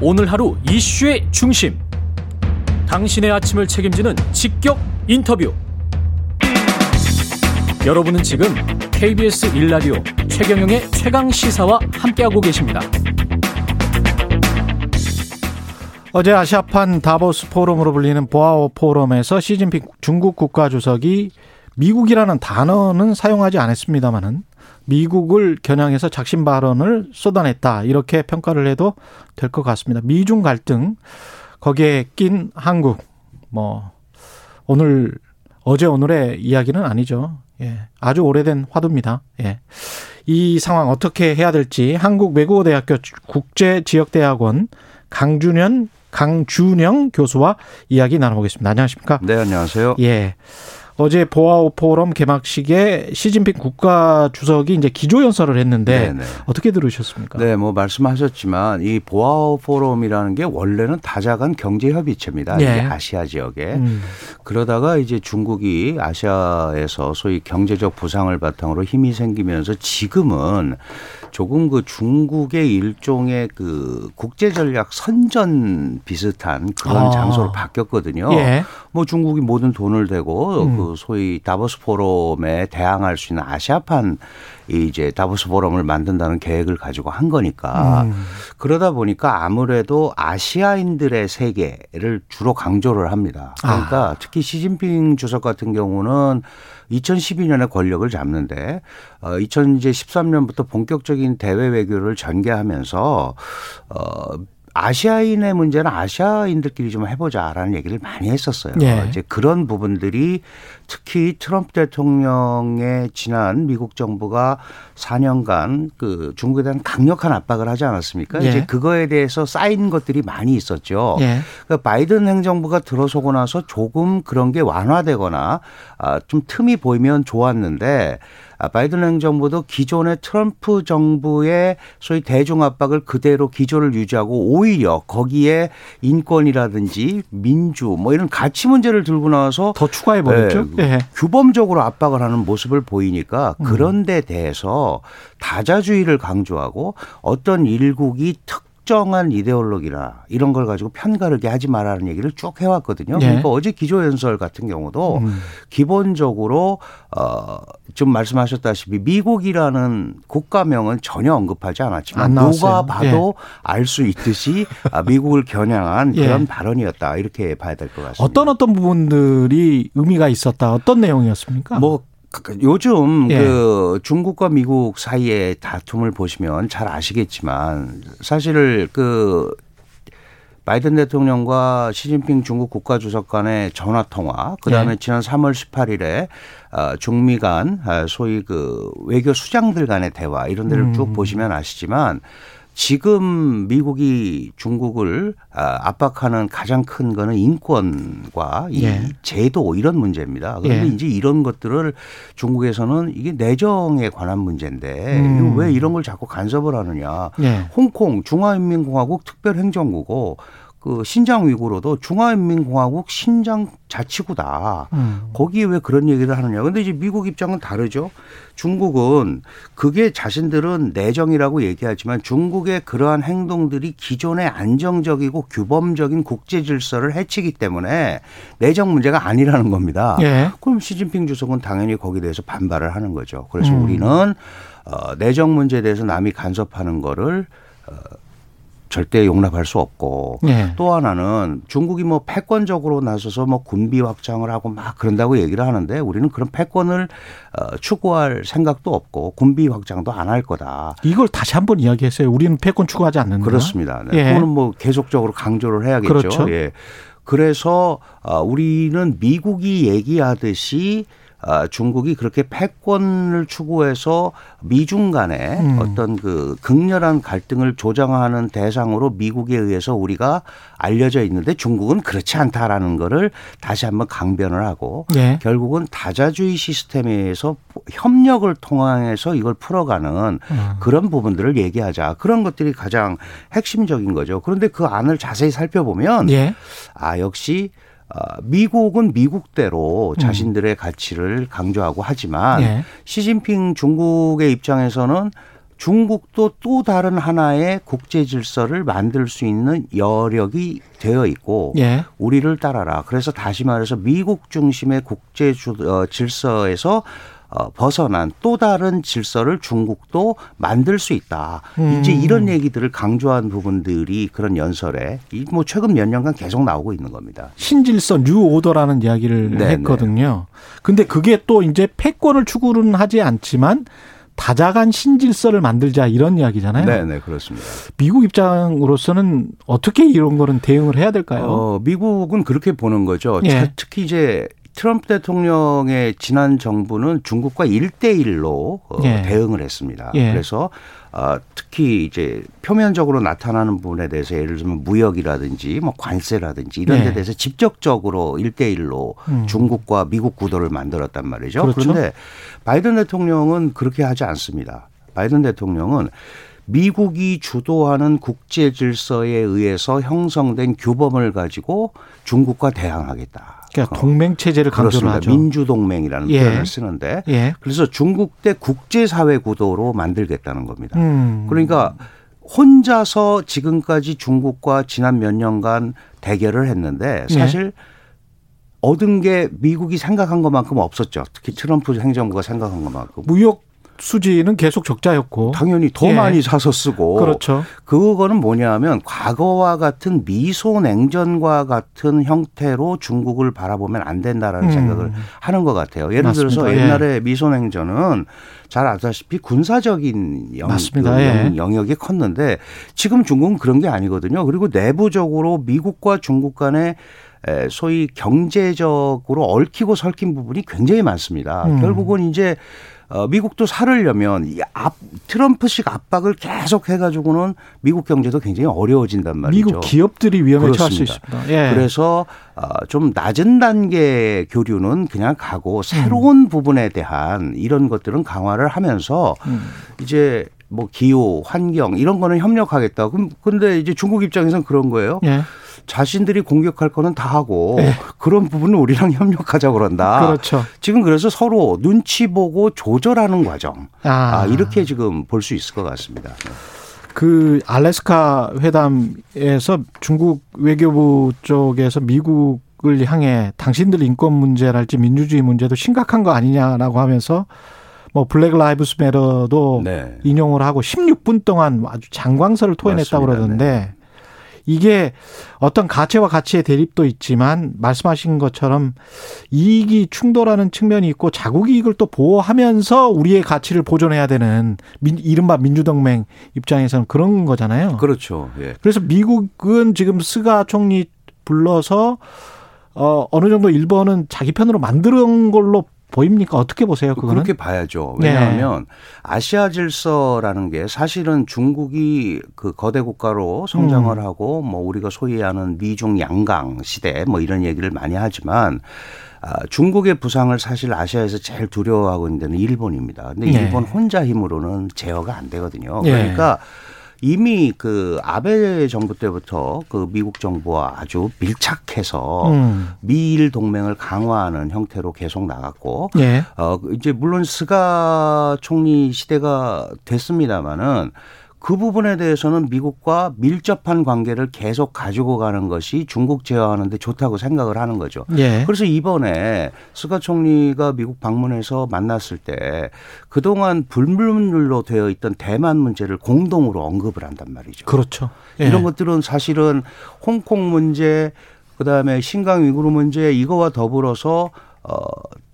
오늘 하루 이슈의 중심. 당신의 아침을 책임지는 직격 인터뷰. 여러분은 지금 KBS 1라디오 최경영의 최강 시사와 함께하고 계십니다. 어제 아시아판 다보스 포럼으로 불리는 보아오 포럼에서 시진핑 중국 국가주석이 미국이라는 단어는 사용하지 않았습니다마는 미국을 겨냥해서 작심 발언을 쏟아냈다 이렇게 평가를 해도 될 것 같습니다. 미중 갈등 거기에 낀 한국 뭐 오늘 어제 오늘의 이야기는 아니죠. 예. 아주 오래된 화두입니다. 예. 이 상황 어떻게 해야 될지 한국 외국어대학교 국제지역대학원 강준현 강준영 교수와 이야기 나눠보겠습니다. 안녕하십니까? 네, 안녕하세요. 예. 어제 보아오 포럼 개막식에 시진핑 국가 주석이 이제 기조 연설을 했는데 네네. 어떻게 들으셨습니까? 네, 뭐 말씀하셨지만 이 보아오 포럼이라는 게 원래는 다자간 경제 협의체입니다. 네. 이게 아시아 지역에 음. 그러다가 이제 중국이 아시아에서 소위 경제적 부상을 바탕으로 힘이 생기면서 지금은 조금 그 중국의 일종의 그 국제 전략 선전 비슷한 그런 아. 장소로 바뀌었거든요. 예. 뭐 중국이 모든 돈을 대고 음. 그 소위 다보스 포럼에 대항할 수 있는 아시아판 이제 다보스 포럼을 만든다는 계획을 가지고 한 거니까 음. 그러다 보니까 아무래도 아시아인들의 세계를 주로 강조를 합니다. 그러니까 아. 특히 시진핑 주석 같은 경우는 2012년에 권력을 잡는데 어 2013년부터 본격적인 대외 외교를 전개하면서 어 아시아인의 문제는 아시아인들끼리 좀 해보자라는 얘기를 많이 했었어요. 네. 이제 그런 부분들이 특히 트럼프 대통령의 지난 미국 정부가 4년간 그 중국에 대한 강력한 압박을 하지 않았습니까? 네. 이제 그거에 대해서 쌓인 것들이 많이 있었죠. 네. 그러니까 바이든 행정부가 들어서고 나서 조금 그런 게 완화되거나 아, 좀 틈이 보이면 좋았는데 아, 바이든 행정부도 기존의 트럼프 정부의 소위 대중 압박을 그대로 기조를 유지하고 오히려 거기에 인권이라든지 민주 뭐 이런 가치 문제를 들고 나와서 더 추가해 버렸죠. 네, 네. 규범적으로 압박을 하는 모습을 보이니까 음. 그런 데 대해서 다자주의를 강조하고 어떤 일국이 특 특정한 이데올로기나 이런 걸 가지고 편가르게 하지 말라는 얘기를 쭉 해왔거든요. 네. 그러니까 어제 기조연설 같은 경우도 음. 기본적으로 어좀 말씀하셨다시피 미국이라는 국가명은 전혀 언급하지 않았지만 누가 봐도 예. 알수 있듯이 아, 미국을 겨냥한 예. 그런 발언이었다 이렇게 봐야 될 것 같습니다. 어떤 어떤 부분들이 의미가 있었다 어떤 내용이었습니까? 뭐그 요즘 예. 그 중국과 미국 사이의 다툼을 보시면 잘 아시겠지만 사실 그 바이든 대통령과 시진핑 중국 국가주석 간의 전화 통화, 그 다음에 예. 지난 3월 18일에 어, 중미 간 아, 소위 그 외교 수장들 간의 대화 이런 데를 음. 쭉 보시면 아시지만 지금 미국이 중국을 아, 압박하는 가장 큰 거는 인권과 이 예. 제도 이런 문제입니다. 그런데 예. 이제 이런 것들을 중국에서는 이게 내정에 관한 문제인데 음. 왜 이런 걸 자꾸 간섭을 하느냐. 예. 홍콩 중화인민공화국 특별행정구고 그 신장 위구르도 중화인민공화국 신장 자치구다. 음. 거기에 왜 그런 얘기를 하느냐. 근데 이제 미국 입장은 다르죠. 중국은 그게 자신들은 내정이라고 얘기하지만 중국의 그러한 행동들이 기존의 안정적이고 규범적인 국제 질서를 해치기 때문에 내정 문제가 아니라는 겁니다. 예. 그럼 시진핑 주석은 당연히 거기에 대해서 반발을 하는 거죠. 그래서 음. 우리는 어, 내정 문제에 대해서 남이 간섭하는 거를 어, 절대 용납할 수 없고 네. 또 하나는 중국이 뭐 패권적으로 나서서 뭐 군비 확장을 하고 막 그런다고 얘기를 하는데 우리는 그런 패권을 어, 추구할 생각도 없고 군비 확장도 안 할 거다. 이걸 다시 한번 이야기했어요. 우리는 패권 추구하지 않는다. 그렇습니다. 네. 예. 그거는 뭐 계속적으로 강조를 해야겠죠. 그렇죠. 예. 그래서 어, 우리는 미국이 얘기하듯이 아, 중국이 그렇게 패권을 추구해서 미중 간에 음. 어떤 그 극렬한 갈등을 조장하는 대상으로 미국에 의해서 우리가 알려져 있는데 중국은 그렇지 않다라는 거를 다시 한번 강변을 하고 네. 결국은 다자주의 시스템에서 협력을 통해서 이걸 풀어가는 음. 그런 부분들을 얘기하자. 그런 것들이 가장 핵심적인 거죠. 그런데 그 안을 자세히 살펴보면 네. 아, 역시 어, 미국은 미국대로 음. 자신들의 가치를 강조하고 하지만 네. 시진핑 중국의 입장에서는 중국도 또 다른 하나의 국제 질서를 만들 수 있는 여력이 되어 있고 예. 우리를 따라라. 그래서 다시 말해서 미국 중심의 국제 어, 질서에서 어, 벗어난 또 다른 질서를 중국도 만들 수 있다. 음. 이제 이런 얘기들을 강조한 부분들이 그런 연설에 뭐 최근 몇 년간 계속 나오고 있는 겁니다. 신질서 new order라는 이야기를 네네. 했거든요. 근데 그게 또 이제 패권을 추구는 하지 않지만 다자간 신질서를 만들자 이런 이야기잖아요. 네, 네, 그렇습니다. 미국 입장으로서는 어떻게 이런 거는 대응을 해야 될까요? 어, 미국은 그렇게 보는 거죠. 예. 특히 이제 트럼프 대통령의 지난 정부는 중국과 일대일로 어, 예. 대응을 했습니다. 예. 그래서 어, 특히 이제 표면적으로 나타나는 부분에 대해서 예를 들면 무역이라든지 뭐 관세라든지 이런 데 예. 대해서 직접적으로 일대일로 음. 중국과 미국 구도를 만들었단 말이죠. 그렇죠? 그런데 바이든 대통령은 그렇게 하지 않습니다. 바이든 대통령은 미국이 주도하는 국제 질서에 의해서 형성된 규범을 가지고 중국과 대항하겠다. 그러니까 동맹 체제를 강조를 하죠. 민주 동맹이라는 예. 표현을 쓰는데 예. 그래서 중국 대 국제 사회 구도로 만들겠다는 겁니다. 음. 그러니까 혼자서 지금까지 중국과 지난 몇 년간 대결을 했는데 사실 예. 얻은 게 미국이 생각한 것만큼 없었죠. 특히 트럼프 행정부가 생각한 것만큼. 무역 수지는 계속 적자였고 당연히 더 예. 많이 사서 쓰고 그렇죠. 그거는 뭐냐면 과거와 같은 미소 냉전과 같은 형태로 중국을 바라보면 안 된다라는 음. 생각을 하는 것 같아요. 예를 맞습니다. 들어서 예. 옛날에 예. 미소 냉전은 잘 아다시피 군사적인 영, 그 예. 영역이 컸는데 지금 중국은 그런 게 아니거든요. 그리고 내부적으로 미국과 중국 간에 소위 경제적으로 얽히고 설킨 부분이 굉장히 많습니다. 음. 결국은 이제 어, 미국도 살으려면 이 압, 트럼프식 압박을 계속 해가지고는 미국 경제도 굉장히 어려워진단 말이죠. 미국 기업들이 위험에 처할 수 있습니다. 예. 그래서 어, 좀 낮은 단계 교류는 그냥 가고 새로운 음. 부분에 대한 이런 것들은 강화를 하면서 음. 이제 뭐 기후, 환경 이런 거는 협력하겠다. 그럼 근데 이제 중국 입장에서는 그런 거예요. 예. 자신들이 공격할 거는 다 하고 네. 그런 부분은 우리랑 협력하자 그런다. 그렇죠. 지금 그래서 서로 눈치 보고 조절하는 과정. 아, 아 이렇게 지금 볼 수 있을 것 같습니다. 그 알래스카 회담에서 중국 외교부 쪽에서 미국을 향해 당신들 인권 문제랄지 민주주의 문제도 심각한 거 아니냐라고 하면서 뭐 Black Lives Matter도 네. 인용을 하고 16분 동안 아주 장광설을 토해냈다고 그러던데 네. 이게 어떤 가치와 가치의 대립도 있지만 말씀하신 것처럼 이익이 충돌하는 측면이 있고 자국 이익을 또 보호하면서 우리의 가치를 보존해야 되는 민, 이른바 민주동맹 입장에서는 그런 거잖아요. 그렇죠. 예. 그래서 미국은 지금 스가 총리 불러서 어, 어느 정도 일본은 자기 편으로 만드는 걸로 보입니까? 어떻게 보세요? 그거는? 그렇게 봐야죠. 왜냐하면 네. 아시아 질서라는 게 사실은 중국이 그 거대 국가로 성장을 음. 하고 뭐 우리가 소위 하는 미중 양강 시대 뭐 이런 얘기를 많이 하지만 아, 중국의 부상을 사실 아시아에서 제일 두려워하고 있는 데는 일본입니다. 근데 네. 일본 혼자 힘으로는 제어가 안 되거든요. 네. 그러니까 네. 이미 그 아베 정부 때부터 그 미국 정부와 아주 밀착해서 음. 미일 동맹을 강화하는 형태로 계속 나갔고 예. 어 이제 물론 스가 총리 시대가 됐습니다마는 그 부분에 대해서는 미국과 밀접한 관계를 계속 가지고 가는 것이 중국 제어하는데 좋다고 생각을 하는 거죠. 예. 그래서 이번에 스가 총리가 미국 방문해서 만났을 때 그동안 불문율로 되어 있던 대만 문제를 공동으로 언급을 한단 말이죠. 그렇죠. 예. 이런 것들은 사실은 홍콩 문제 그다음에 신강 위구르 문제 이거와 더불어서 어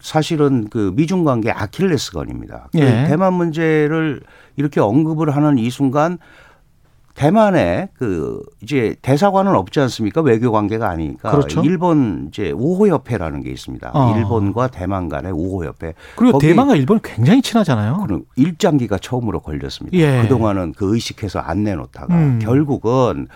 사실은 그 미중 관계 아킬레스건입니다. 그 예. 대만 문제를 이렇게 언급을 하는 이 순간 대만에 그 이제 대사관은 없지 않습니까? 외교 관계가 아니니까 그렇죠. 일본 이제 우호 협회라는 게 있습니다. 어. 일본과 대만 간의 우호 협회. 그리고 대만과 일본 굉장히 친하잖아요. 그럼 일장기가 처음으로 걸렸습니다. 예. 그동안은 그 의식해서 안 내놓다가 음. 결국은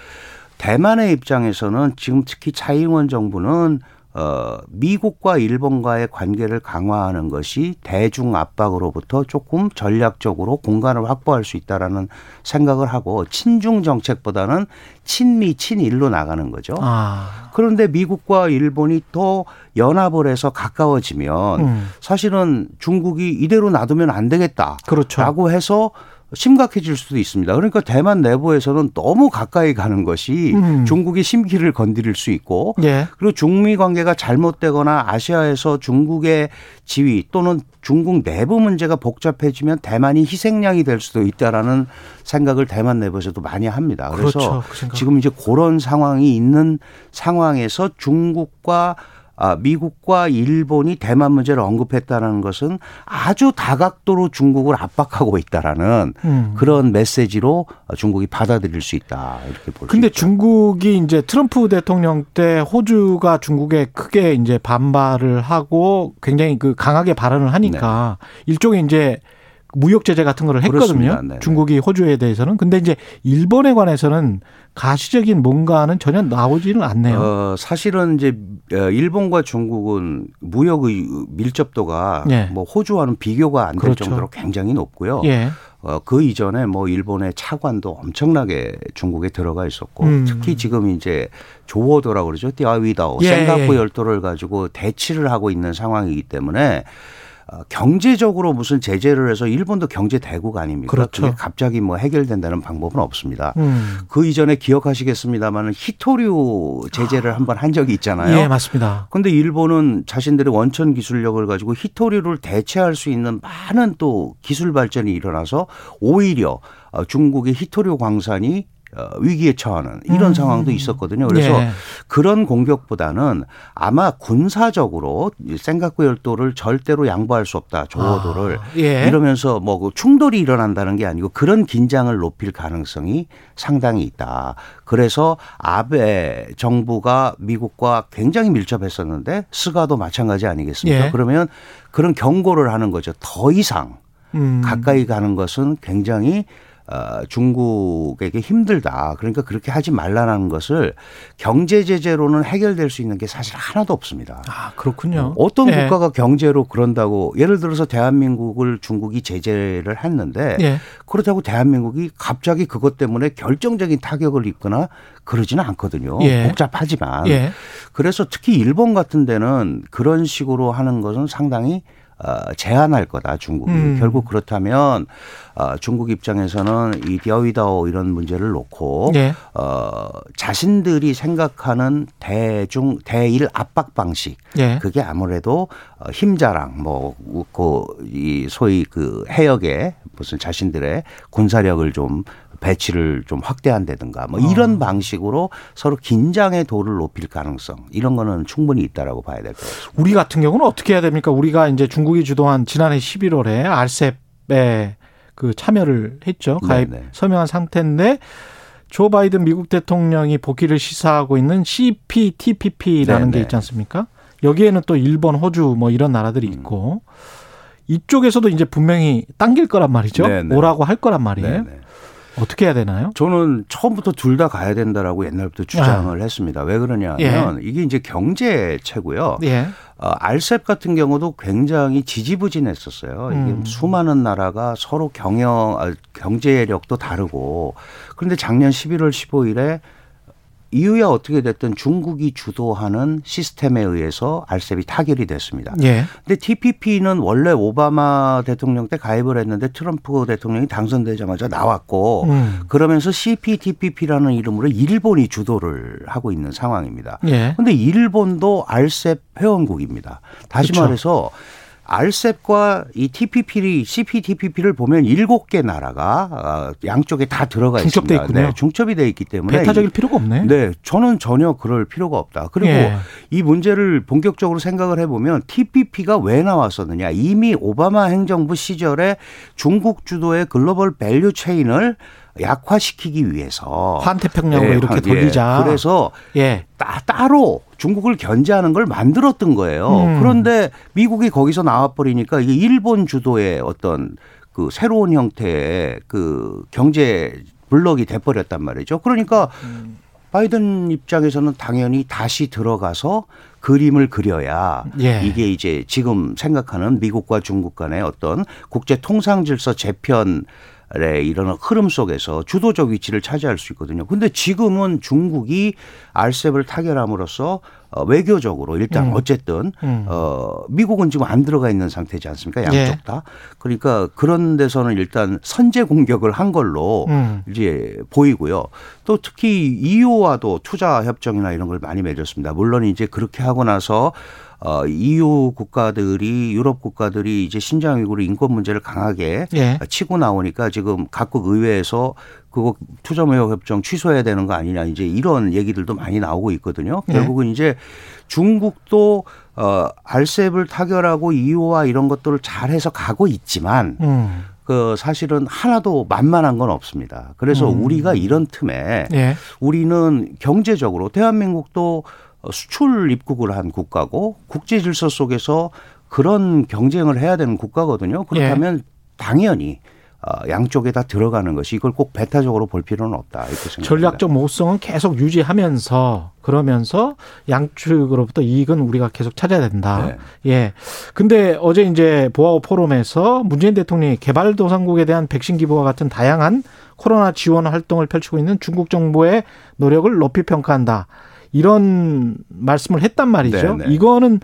대만의 입장에서는 지금 특히 차이잉원 정부는 어, 미국과 일본과의 관계를 강화하는 것이 대중 압박으로부터 조금 전략적으로 공간을 확보할 수 있다라는 생각을 하고 친중 정책보다는 친미 친일로 나가는 거죠. 아. 그런데 미국과 일본이 또 연합을 해서 가까워지면 음. 사실은 중국이 이대로 놔두면 안 되겠다라고 그렇죠. 해서 심각해질 수도 있습니다. 그러니까 대만 내부에서는 너무 가까이 가는 것이 음. 중국의 심기를 건드릴 수 있고 예. 그리고 중미 관계가 잘못되거나 아시아에서 중국의 지위 또는 중국 내부 문제가 복잡해지면 대만이 희생양이 될 수도 있다라는 생각을 대만 내부에서도 많이 합니다. 그래서 그렇죠. 그 지금 이제 그런 상황이 있는 상황에서 중국과 아, 미국과 일본이 대만 문제를 언급했다는 것은 아주 다각도로 중국을 압박하고 있다라는 음. 그런 메시지로 중국이 받아들일 수 있다 이렇게 볼수 근데 중국이 이제 트럼프 대통령 때 호주가 중국에 크게 이제 반발을 하고 굉장히 그 강하게 발언을 하니까 네. 일종의 이제 무역 제재 같은 거를 했거든요. 네, 네. 중국이 호주에 대해서는. 근데 이제 일본에 관해서는 가시적인 뭔가는 전혀 나오지는 않네요. 어, 사실은 이제 어, 일본과 중국은 무역의 밀접도가 예. 뭐 호주와는 비교가 안될 그렇죠. 정도로 굉장히 높고요. 예. 어, 그 이전에 뭐 일본의 차관도 엄청나게 중국에 들어가 있었고 음. 특히 지금 이제 조어도라고 그러죠. 띠아위다오 예, 생각부 예. 열도를 가지고 대치를 하고 있는 상황이기 때문에 어, 경제적으로 무슨 제재를 해서 일본도 경제 대국 아닙니까? 그렇죠. 갑자기 뭐 해결된다는 방법은 없습니다. 음. 그 이전에 기억하시겠습니다만은 히토류 제재를 아. 한번 한 적이 있잖아요. 예, 맞습니다. 근데 일본은 자신들의 원천 기술력을 가지고 히토류를 대체할 수 있는 많은 또 기술 발전이 일어나서 오히려 어, 중국의 히토류 광산이 어, 위기에 처하는 이런 음. 상황도 있었거든요. 그래서 예. 그런 공격보다는 아마 군사적으로 생각구 열도를 절대로 양보할 수 없다. 조호도를 아. 예. 이러면서 뭐그 충돌이 일어난다는 게 아니고 그런 긴장을 높일 가능성이 상당히 있다. 그래서 아베 정부가 미국과 굉장히 밀접했었는데 스가도 마찬가지 아니겠습니까? 예. 그러면 그런 경고를 하는 거죠. 더 이상 음. 가까이 가는 것은 굉장히 어, 중국에게 힘들다. 그러니까 그렇게 하지 말라는 것을 경제 제재로는 해결될 수 있는 게 사실 하나도 없습니다. 아, 그렇군요. 어, 어떤 네. 국가가 경제로 그런다고 예를 들어서 대한민국을 중국이 제재를 했는데 네. 그렇다고 대한민국이 갑자기 그것 때문에 결정적인 타격을 입거나 그러지는 않거든요. 예. 복잡하지만. 예. 그래서 특히 일본 같은 데는 그런 식으로 하는 것은 상당히 어, 제한할 거다 중국이 음. 결국 그렇다면 어, 중국 입장에서는 이 댜오위다오 이런 문제를 놓고 네. 어, 자신들이 생각하는 대중 대일 압박 방식 네. 그게 아무래도 어, 힘자랑 뭐그이 소위 그 해역에 무슨 자신들의 군사력을 좀 배치를 좀 확대한다든가 뭐 이런 어. 방식으로 서로 긴장의 도를 높일 가능성 이런 거는 충분히 있다라고 봐야 될 것 같습니다. 우리 같은 경우는 어떻게 해야 됩니까? 우리가 이제 중국이 주도한 지난해 11월에 RCEP에 그 참여를 했죠. 가입 네네. 서명한 상태인데 조 바이든 미국 대통령이 복귀를 시사하고 있는 CPTPP라는 네네. 게 있지 않습니까? 여기에는 또 일본, 호주 뭐 이런 나라들이 음. 있고 음. 이쪽에서도 이제 분명히 당길 거란 말이죠. 네네. 오라고 할 거란 말이에요. 네네. 어떻게 해야 되나요? 저는 처음부터 둘 다 가야 된다라고 옛날부터 주장을 아. 했습니다. 왜 그러냐면 예. 이게 이제 경제체고요. 예. 어, 알셉 같은 경우도 굉장히 지지부진했었어요. 이게 음. 수많은 나라가 서로 경영 아, 경제력도 다르고 그런데 작년 11월 15일에 이유야 어떻게 됐든 중국이 주도하는 시스템에 의해서 알셉이 타결이 됐습니다. 예. 근데 TPP는 원래 오바마 대통령 때 가입을 했는데 트럼프 대통령이 당선되자마자 나왔고 음. 그러면서 CPTPP라는 이름으로 일본이 주도를 하고 있는 상황입니다. 예. 근데 일본도 알셉 회원국입니다. 다시 그렇죠. 말해서 알셉과 이 TPP, CPTPP를 보면 일곱 개 나라가 어, 양쪽에 다 들어가 중첩돼 있습니다. 있군요. 네, 중첩이 돼 있기 때문에 배타적일 필요가 없네. 네, 저는 전혀 그럴 필요가 없다. 그리고 예. 이 문제를 본격적으로 생각을 해보면 TPP가 왜 나왔었느냐? 이미 오바마 행정부 시절에 중국 주도의 global value chain을 약화시키기 위해서 환태평양으로 예, 이렇게 돌리자. 예, 그래서 예. 따, 따로 중국을 견제하는 걸 만들었던 거예요. 음. 그런데 미국이 거기서 나와버리니까 이게 일본 주도의 어떤 그 새로운 형태의 그 경제 블록이 돼버렸단 말이죠. 그러니까 음. 바이든 입장에서는 당연히 다시 들어가서 그림을 그려야 예. 이게 이제 지금 생각하는 미국과 중국 간의 어떤 국제 통상 질서 재편 이런 흐름 속에서 주도적 위치를 차지할 수 있거든요. 근데 지금은 중국이 알셉을 타결함으로써 어, 외교적으로 일단 음. 어쨌든 음. 어 미국은 지금 안 들어가 있는 상태지 않습니까? 양쪽 예. 다. 그러니까 그런 데서는 일단 선제 공격을 한 걸로 음. 이제 보이고요. 또 특히 EU와도 투자 협정이나 이런 걸 많이 맺었습니다. 물론 이제 그렇게 하고 나서 어, EU 국가들이 유럽 국가들이 이제 신장 위구르 인권 문제를 강하게 예. 치고 나오니까 지금 각국 의회에서 그거 투자무역 협정 취소해야 되는 거 아니냐 이제 이런 얘기들도 많이 나오고 있거든요. 예. 결국은 이제 중국도 어 알셉을 타결하고 EU와 이런 것들을 잘해서 가고 있지만 음. 그 사실은 하나도 만만한 건 없습니다. 그래서 음. 우리가 이런 틈에 예. 우리는 경제적으로 대한민국도 수출 입국을 한 국가고 국제 질서 속에서 그런 경쟁을 해야 되는 국가거든요. 그렇다면 예. 당연히 어, 양쪽에 다 들어가는 것이 이걸 꼭 배타적으로 볼 필요는 없다 이렇게 생각합니다. 전략적 모호성은 계속 유지하면서 그러면서 양측으로부터 이익은 우리가 계속 찾아야 된다. 네. 예. 근데 어제 이제 보아오 포럼에서 문재인 대통령이 개발도상국에 대한 백신 기부와 같은 다양한 코로나 지원 활동을 펼치고 있는 중국 정부의 노력을 높이 평가한다. 이런 말씀을 했단 말이죠. 네네. 네. 이거는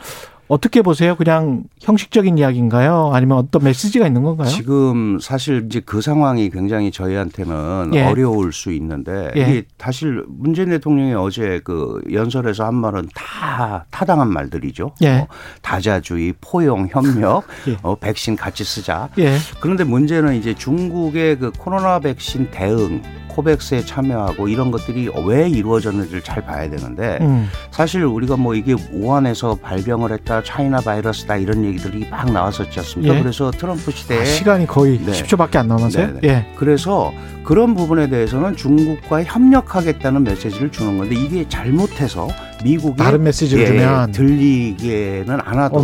어떻게 보세요? 그냥 형식적인 이야기인가요? 아니면 어떤 메시지가 있는 건가요? 지금 사실 이제 그 상황이 굉장히 저희한테는 예. 어려울 수 있는데 예. 이게 사실 문재인 대통령이 어제 그 연설에서 한 말은 다 타당한 말들이죠. 예. 어, 다자주의, 포용, 협력, 예. 어, 백신 같이 쓰자. 예. 그런데 문제는 이제 중국의 그 코로나 백신 대응 코백스에 참여하고 이런 것들이 왜 이루어졌는지를 잘 봐야 되는데 음. 사실 우리가 뭐 이게 우한에서 발병을 했다 차이나 바이러스다 이런 얘기들이 막 나왔었지 않습니까? 예. 그래서 트럼프 시대에 아, 시간이 거의 네. 10초밖에 안 남았어요. 네네. 예. 그래서 그런 부분에 대해서는 중국과 협력하겠다는 메시지를 주는 건데 이게 잘못해서 미국이 다른 메시지를 예, 주면 들리게는 않아도